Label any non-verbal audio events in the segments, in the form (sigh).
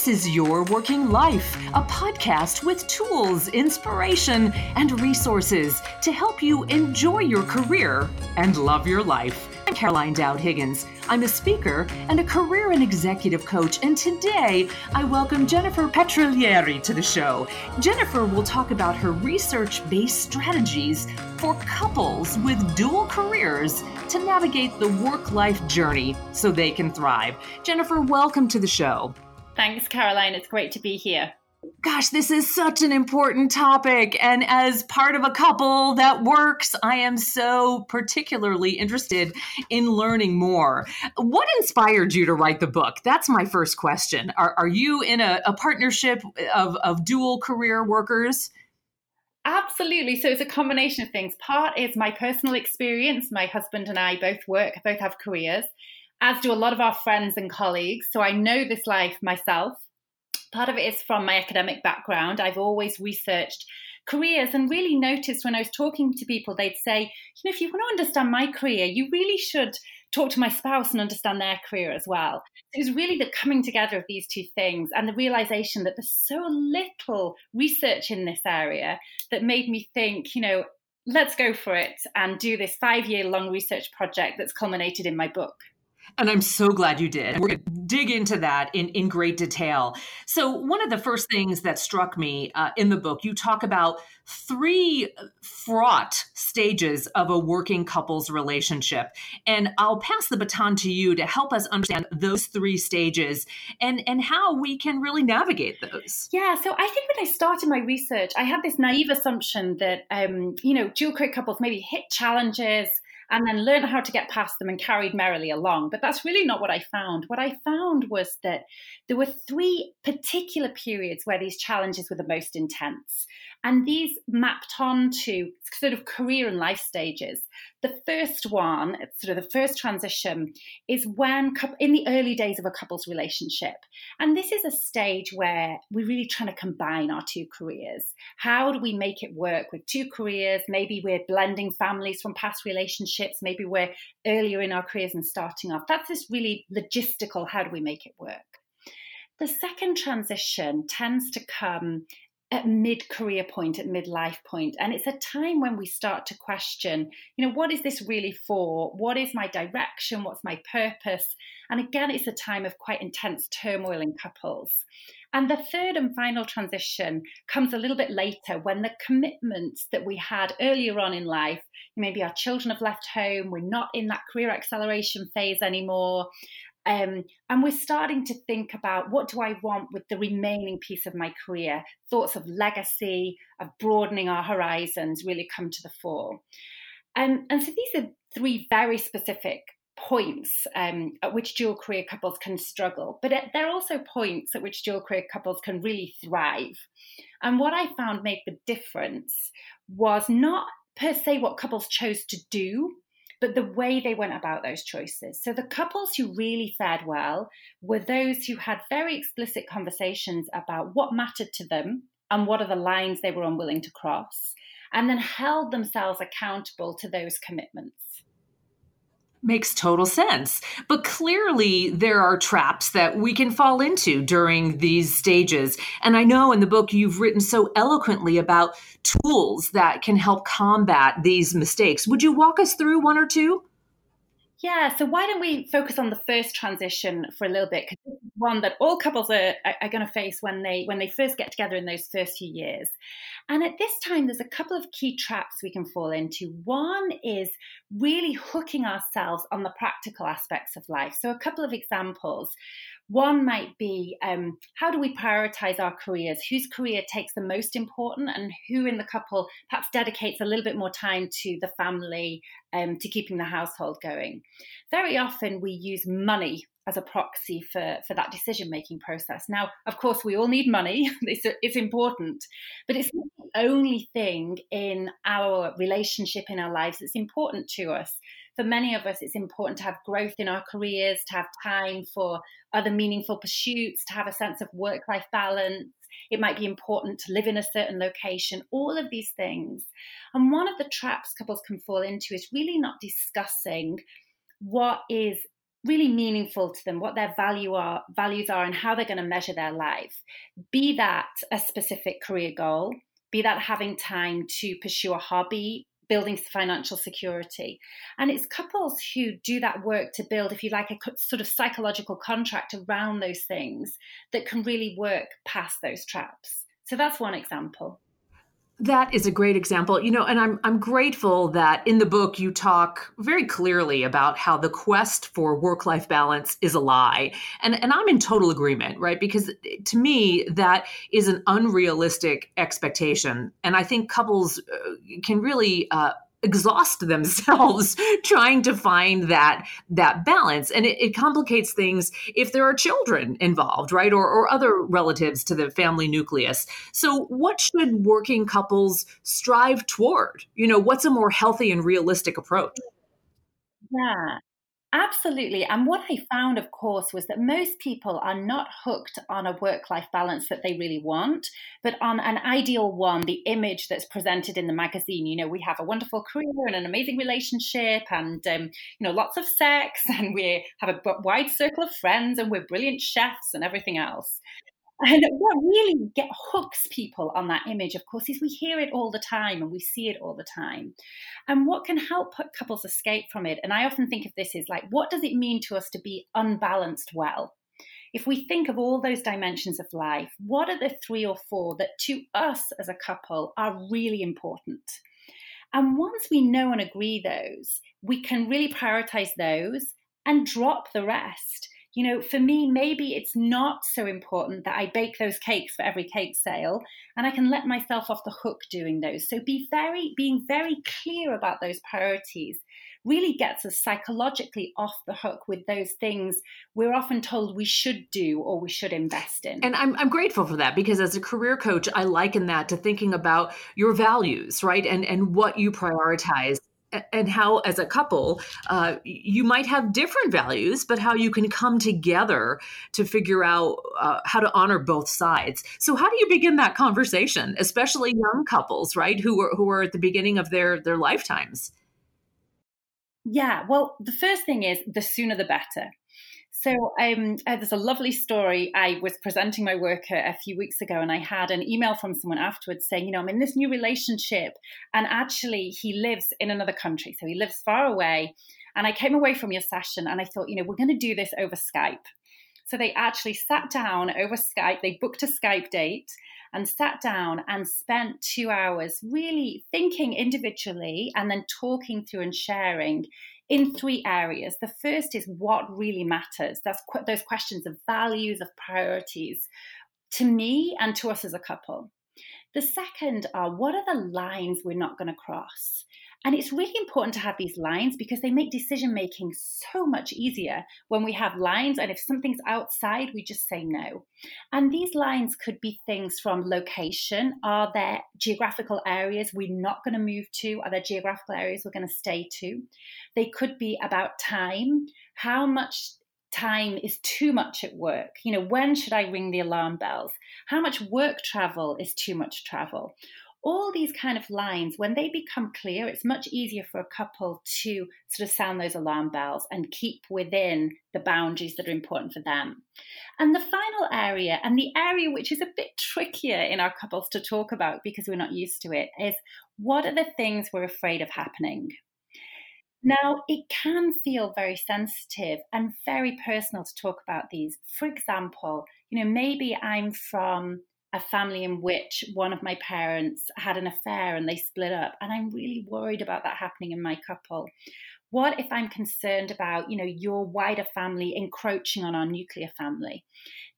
This is Your Working Life, a podcast with tools, inspiration, and resources to help you enjoy your career and love your life. I'm Caroline Dowd Higgins. I'm a speaker and a career and executive coach, and today I welcome Jennifer Petriglieri to the show. Jennifer will talk about her research based strategies for couples with dual careers to navigate the work life journey so they can thrive. Jennifer, welcome to the show. Thanks, Caroline. It's great to be here. Gosh, this is such an important topic. And as part of a couple that works, I am so particularly interested in learning more. What inspired you to write the book? That's my first question. Are, are you in a, a partnership of, of dual career workers? Absolutely. So it's a combination of things. Part is my personal experience. My husband and I both work, both have careers as do a lot of our friends and colleagues. So I know this life myself. Part of it is from my academic background. I've always researched careers and really noticed when I was talking to people, they'd say, you know, if you want to understand my career, you really should talk to my spouse and understand their career as well. It was really the coming together of these two things and the realization that there's so little research in this area that made me think, you know, let's go for it and do this five year long research project that's culminated in my book. And I'm so glad you did. We're going to dig into that in, in great detail. So, one of the first things that struck me uh, in the book, you talk about three fraught stages of a working couple's relationship. And I'll pass the baton to you to help us understand those three stages and, and how we can really navigate those. Yeah, so I think when I started my research, I had this naive assumption that, um, you know, dual career couples maybe hit challenges and then learned how to get past them and carried merrily along. But that's really not what I found. What I found was that there were three particular periods where these challenges were the most intense. And these mapped on to sort of career and life stages. The first one, sort of the first transition, is when in the early days of a couple's relationship. And this is a stage where we're really trying to combine our two careers. How do we make it work with two careers? Maybe we're blending families from past relationships. Maybe we're earlier in our careers and starting off. That's this really logistical how do we make it work? The second transition tends to come at mid career point, at mid life point. And it's a time when we start to question, you know, what is this really for? What is my direction? What's my purpose? And again, it's a time of quite intense turmoil in couples. And the third and final transition comes a little bit later when the commitments that we had earlier on in life, maybe our children have left home, we're not in that career acceleration phase anymore, um, and we're starting to think about what do I want with the remaining piece of my career? Thoughts of legacy, of broadening our horizons really come to the fore. Um, and so these are three very specific points um, at which dual career couples can struggle, but there are also points at which dual career couples can really thrive. And what I found made the difference was not per se what couples chose to do, but the way they went about those choices. So the couples who really fared well were those who had very explicit conversations about what mattered to them and what are the lines they were unwilling to cross, and then held themselves accountable to those commitments. Makes total sense. But clearly, there are traps that we can fall into during these stages. And I know in the book you've written so eloquently about tools that can help combat these mistakes. Would you walk us through one or two? Yeah, so why don't we focus on the first transition for a little bit? Because one that all couples are, are going to face when they when they first get together in those first few years. And at this time, there's a couple of key traps we can fall into. One is really hooking ourselves on the practical aspects of life. So a couple of examples. One might be um, how do we prioritize our careers? Whose career takes the most important, and who in the couple perhaps dedicates a little bit more time to the family, um, to keeping the household going? Very often we use money as a proxy for, for that decision making process. Now, of course, we all need money, (laughs) it's, it's important, but it's not the only thing in our relationship, in our lives that's important to us for many of us, it's important to have growth in our careers, to have time for other meaningful pursuits, to have a sense of work life balance. It might be important to live in a certain location, all of these things. And one of the traps couples can fall into is really not discussing what is really meaningful to them, what their value are, values are, and how they're going to measure their life. Be that a specific career goal, be that having time to pursue a hobby, building financial security. And it's couples who do that work to build, if you like, a sort of psychological contract around those things that can really work past those traps. So that's one example. That is a great example. You know, and I'm I'm grateful that in the book you talk very clearly about how the quest for work-life balance is a lie. And and I'm in total agreement, right? Because to me that is an unrealistic expectation. And I think couples uh, can really uh, exhaust (laughs) themselves trying to find that that balance. And it, it, complicates things if there are children involved right? Or, or other relatives to the family nucleus. So what should working couples strive toward? You know what's a more healthy and realistic approach? Yeah Absolutely. And what I found, of course, was that most people are not hooked on a work life balance that they really want, but on an ideal one, the image that's presented in the magazine. You know, we have a wonderful career and an amazing relationship and, um, you know, lots of sex (laughs) and we have a wide circle of friends and we're brilliant chefs and everything else. And what really get hooks people on that image, of course, is we hear it all the time and we see it all the time. And what can help couples escape from it? And I often think of this as like, what does it mean to us to be unbalanced well? If we think of all those dimensions of life, what are the three or four that to us as a couple are really important? And once we know and agree those, we can really prioritize those and drop the rest you know, for me, maybe it's not so important that I bake those cakes for every cake sale and I can let myself off the hook doing those. So be very, being very clear about those priorities really gets us psychologically off the hook with those things we're often told we should do or we should invest in. And I'm, I'm grateful for that because as a career coach, I liken that to thinking about your values, right? And, and what you prioritize and how as a couple uh, you might have different values but how you can come together to figure out uh, how to honor both sides. So how do you begin that conversation especially young couples right who are who are at the beginning of their their lifetimes? Yeah well the first thing is the sooner the better so um, uh, there's a lovely story. I was presenting my work a, a, few weeks ago, and I had an email from someone afterwards saying, you know, I'm in this new relationship, and actually he lives in another country, so he lives far away. And I came away from your session, and I thought, you know, we're going to do this over Skype. So they actually sat down over Skype. They booked a Skype date and sat down and spent two hours really thinking individually and then talking through and sharing in three areas. The first is what really matters. That's qu- those questions of values, of priorities to me and to us as a couple. The second are what are the lines we're not going to cross? And it's really important to have these lines because they make decision making so much easier when we have lines. And if something's outside, we just say no. And these lines could be things from location. Are there geographical areas we're not going to move to? Are there geographical areas we're going to stay to? They could be about time. How much time is too much at work? You know, when should I ring the alarm bells? How much work travel is too much travel? All these kind of lines, when they become clear, it's much easier for a couple to sort of sound those alarm bells and keep within the boundaries that are important for them. And the final area, and the area which is a bit trickier in our couples to talk about because we're not used to it, is what are the things we're afraid of happening? Now, it can feel very sensitive and very personal to talk about these. For example, you know, maybe I'm from a family in which one of my parents had an affair and they split up and i'm really worried about that happening in my couple. What if i'm concerned about you know your wider family encroaching on our nuclear family?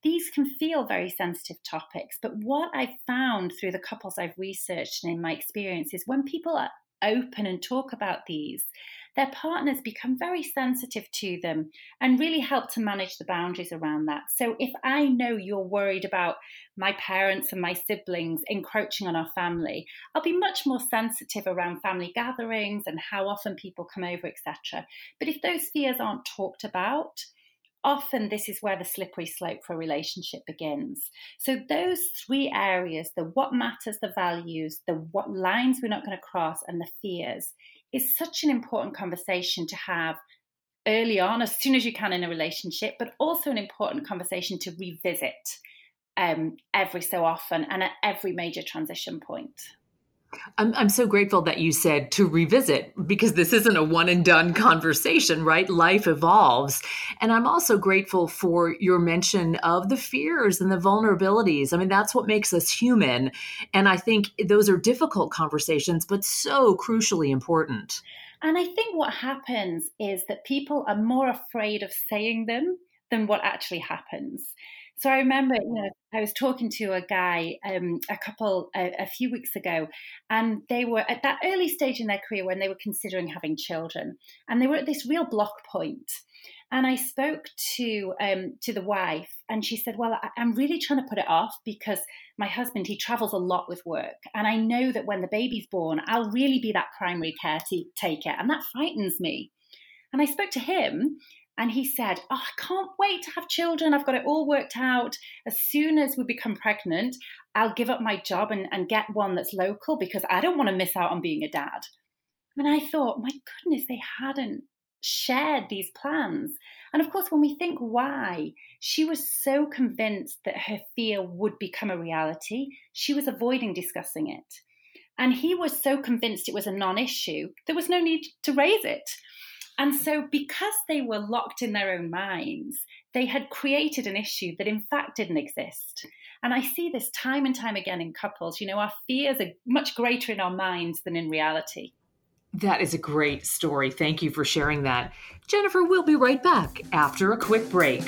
These can feel very sensitive topics but what i've found through the couples i've researched and in my experience is when people are open and talk about these their partners become very sensitive to them and really help to manage the boundaries around that. So if I know you're worried about my parents and my siblings encroaching on our family, I'll be much more sensitive around family gatherings and how often people come over, etc. But if those fears aren't talked about, often this is where the slippery slope for a relationship begins. So those three areas, the what matters, the values, the what lines we're not going to cross and the fears is such an important conversation to have early on, as soon as you can in a relationship, but also an important conversation to revisit um, every so often and at every major transition point. I'm, I'm so grateful that you said to revisit because this isn't a one and done conversation, right? Life evolves. And I'm also grateful for your mention of the fears and the vulnerabilities. I mean, that's what makes us human. And I think those are difficult conversations, but so crucially important. And I think what happens is that people are more afraid of saying them than what actually happens. So I remember, you know, I was talking to a guy, um, a couple, a, a, few weeks ago, and they were at that early stage in their career when they were considering having children, and they were at this real block point. And I spoke to um, to the wife, and she said, "Well, I, I'm really trying to put it off because my husband he travels a lot with work, and I know that when the baby's born, I'll really be that primary care caretaker, and that frightens me." And I spoke to him, and he said, Oh, I can't wait to have children. I've got it all worked out. As soon as we become pregnant, I'll give up my job and, and get one that's local because I don't want to miss out on being a dad. And I thought, my goodness, they hadn't shared these plans. And of course, when we think why, she was so convinced that her fear would become a reality, she was avoiding discussing it. And he was so convinced it was a non issue, there was no need to raise it. And so, because they were locked in their own minds, they had created an issue that in fact didn't exist. And I see this time and time again in couples. You know, our fears are much greater in our minds than in reality. That is a great story. Thank you for sharing that. Jennifer, we'll be right back after a quick break.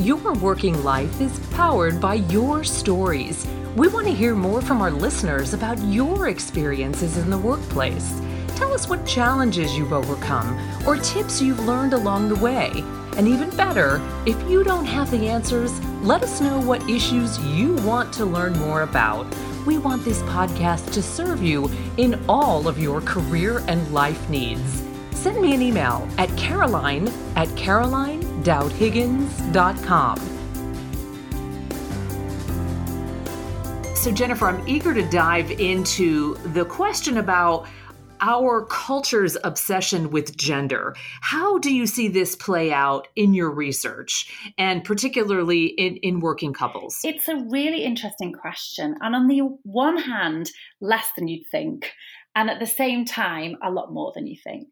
Your working life is powered by your stories. We want to hear more from our listeners about your experiences in the workplace. Tell us what challenges you've overcome or tips you've learned along the way. And even better, if you don't have the answers, let us know what issues you want to learn more about. We want this podcast to serve you in all of your career and life needs. Send me an email at caroline at caroline.higgins.com. So, Jennifer, I'm eager to dive into the question about our culture's obsession with gender. How do you see this play out in your research and particularly in, in working couples? It's a really interesting question. And on the one hand, less than you'd think, and at the same time, a lot more than you think.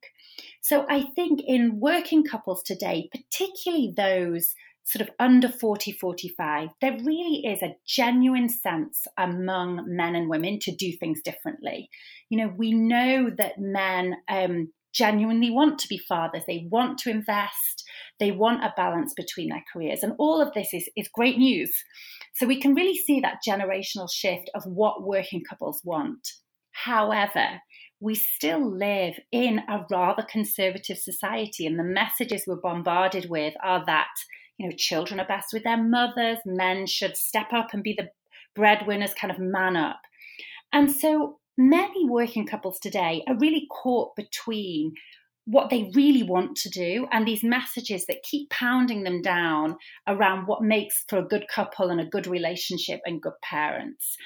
So I think in working couples today, particularly those sort of under 40, 45, there really is a genuine sense among men and women to do things differently. You know, we know that men um, genuinely want to be fathers, they want to invest, they want a balance between their careers. And all of this is, is great news. So we can really see that generational shift of what working couples want. However, we still live in a rather conservative society, and the messages we're bombarded with are that you know, children are best with their mothers, men should step up and be the breadwinners, kind of man up. And so many working couples today are really caught between what they really want to do and these messages that keep pounding them down around what makes for a good couple and a good relationship and good parents.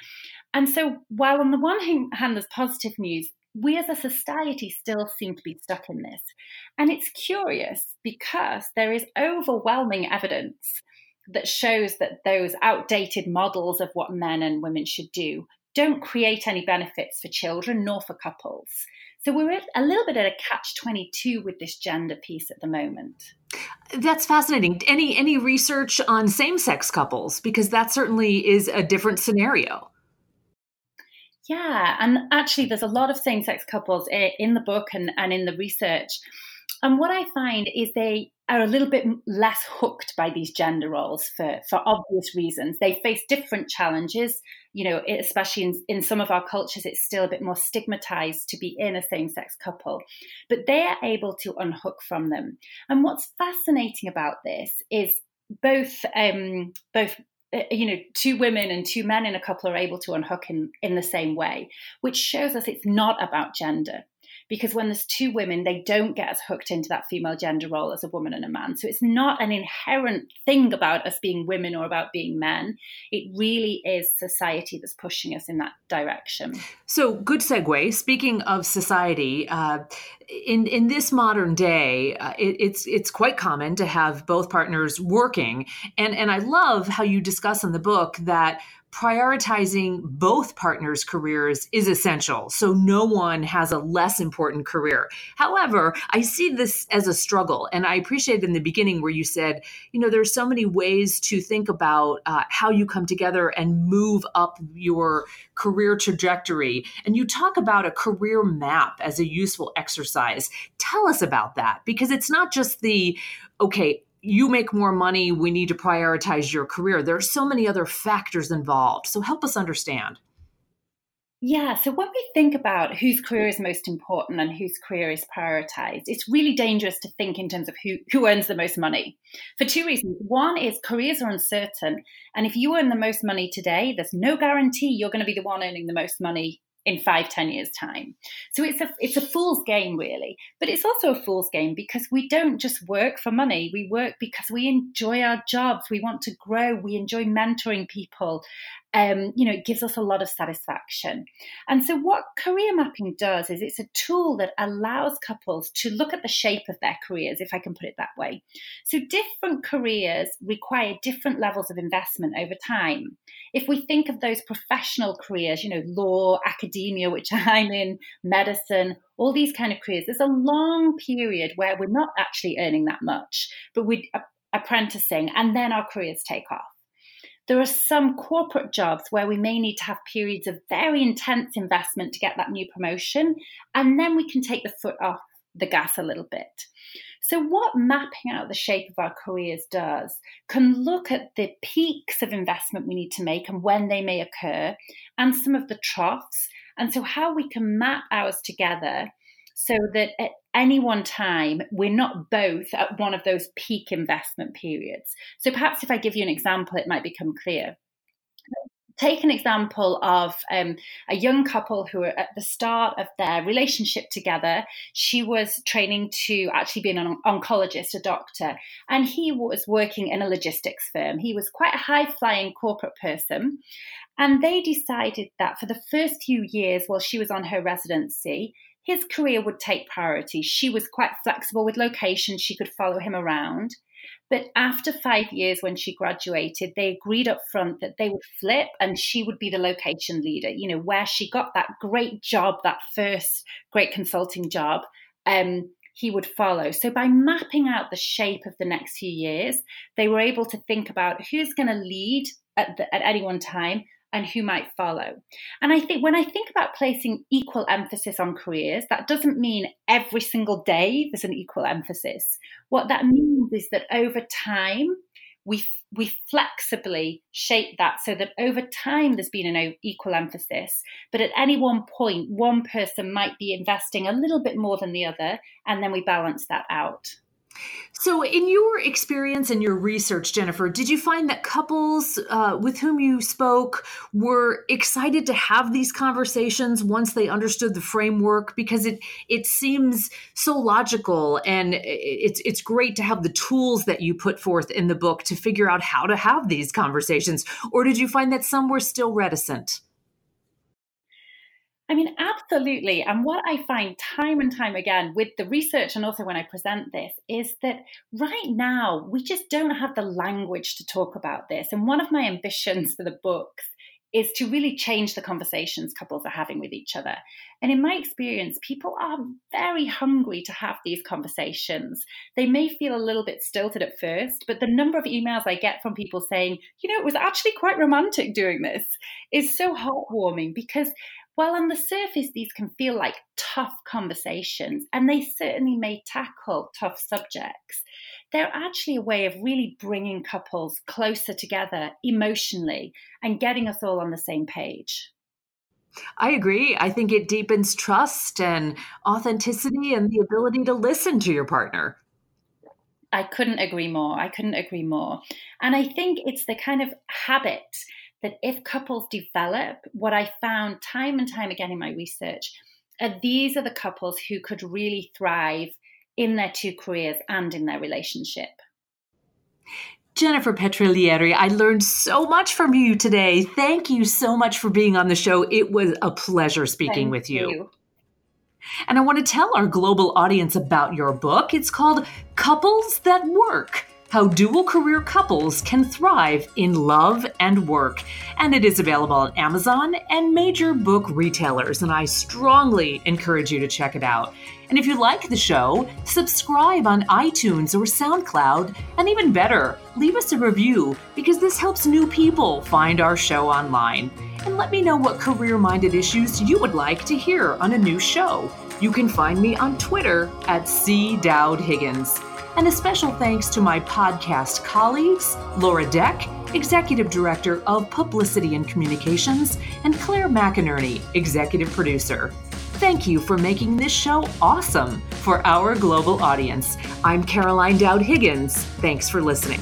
And so, while on the one hand, there's positive news, we as a society still seem to be stuck in this. And it's curious because there is overwhelming evidence that shows that those outdated models of what men and women should do don't create any benefits for children nor for couples. So we're a little bit at a catch 22 with this gender piece at the moment. That's fascinating. Any any research on same-sex couples because that certainly is a different scenario. Yeah, and actually, there's a lot of same sex couples in the book and, and in the research. And what I find is they are a little bit less hooked by these gender roles for, for obvious reasons. They face different challenges, you know, especially in, in some of our cultures, it's still a bit more stigmatized to be in a same sex couple, but they are able to unhook from them. And what's fascinating about this is both um, both Eh, you know, two women and two men in a couple are able to unhook in, in the same way, which shows us it's not about gender. Because when there's two women, they don't get as hooked into that female gender role as a woman and a man. So it's not an inherent thing about us being women or about being men. It really is society that's pushing us in that direction. So, good segue. Speaking of society, uh, in in this modern day, uh, it, it's it's quite common to have both partners working, and and I love how you discuss in the book that prioritizing both partners' careers is essential. So no one has a less important career. However, I see this as a struggle. And I appreciate in the beginning where you said, you know, there's so many ways to think about uh, how you come together and move up your career trajectory. And you talk about a career map as a useful exercise. Tell us about that because it's not just the, okay, you make more money, we need to prioritize your career. There are so many other factors involved. So help us understand. Yeah, so when we think about whose career is most important and whose career is prioritized, it's really dangerous to think in terms of who, who earns the most money for two reasons. One is careers are uncertain. And if you earn the most money today, there's no guarantee you're going to be the one earning the most money in five, ten years' time. So it's a it's a fool's game, really. But it's also a fool's game because we don't just work for money. We work because we enjoy our jobs. We want to grow. We enjoy mentoring people um, you know, it gives us a lot of satisfaction. And so, what career mapping does is it's a tool that allows couples to look at the shape of their careers, if I can put it that way. So, different careers require different levels of investment over time. If we think of those professional careers, you know, law, academia, which (laughs) I'm in, medicine, all these kind of careers, there's a long period where we're not actually earning that much, but we're apprenticing, and then our careers take off. There are some corporate jobs where we may need to have periods of very intense investment to get that new promotion, and then we can take the foot off the gas a little bit. So, what mapping out the shape of our careers does can look at the peaks of investment we need to make and when they may occur, and some of the troughs. And so, how we can map ours together so that at any one time we're not both at one of those peak investment periods. So perhaps if I give you an example, it might become clear. Take an example of um, a young couple who are at the start of their relationship together. She was training to actually be an oncologist, a doctor, and he was working in a logistics firm. He was quite a high flying corporate person. And they decided that for the first few years while she was on her residency, his career would take priority. She was quite flexible with location, she could follow him around. But after five years, when she graduated, they agreed up front that they would flip and she would be the location leader, you know, where she got that great job, that first great consulting job. Um, he would follow. So, by mapping out the shape of the next few years, they were able to think about who's going to lead at, the, at any one time and who might follow. And I think when I think about placing equal emphasis on careers, that doesn't mean every single day there's an equal emphasis. What that means is that over time, we we flexibly shape that so that over time there's been an equal emphasis but at any one point one person might be investing a little bit more than the other and then we balance that out so, in your experience and your research, Jennifer, did you find that couples uh, with whom you spoke were excited to have these conversations once they understood the framework? Because it it seems so logical, and it's it's great to have the tools that you put forth in the book to figure out how to have these conversations. Or did you find that some were still reticent? I mean, absolutely. And what I find time and time again with the research and also when I present this is that right now we just don't have the language to talk about this. And one of my ambitions for the books is to really change the conversations couples are having with each other. And in my experience, people are very hungry to have these conversations. They may feel a little bit stilted at first, but the number of emails I get from people saying, you know, it was actually quite romantic doing this is so heartwarming because while on the surface, these can feel like tough conversations, and they certainly may tackle tough subjects, they're actually a way of really bringing couples closer together emotionally and getting us all on the same page. I agree. I think it deepens trust and authenticity and the ability to listen to your partner. I couldn't agree more. I couldn't agree more. And I think it's the kind of habit that if couples develop, what I found time and time again in my research, are these are the couples who could really thrive in their two careers and in their relationship. Jennifer Petriglieri, I learned so much from you today. Thank you so much for being on the show. It was a pleasure speaking Thank with you. you. And I want to tell our global audience about your book. It's called Couples That Work how dual career couples can thrive in love and work. And it is available on Amazon and major book retailers, and I strongly encourage you to check it out. And if you like the show, subscribe on iTunes or SoundCloud, and even better, leave us a review because this helps new people find our show online. And let me know what career minded issues you would like to hear on a new show. You can find me on Twitter at C. Dowd Higgins. And a special thanks to my podcast colleagues, Laura Deck, Executive Director of Publicity and Communications, and Claire McInerney, Executive Producer. Thank you for making this show awesome for our global audience. I'm Caroline Dowd Higgins. Thanks for listening.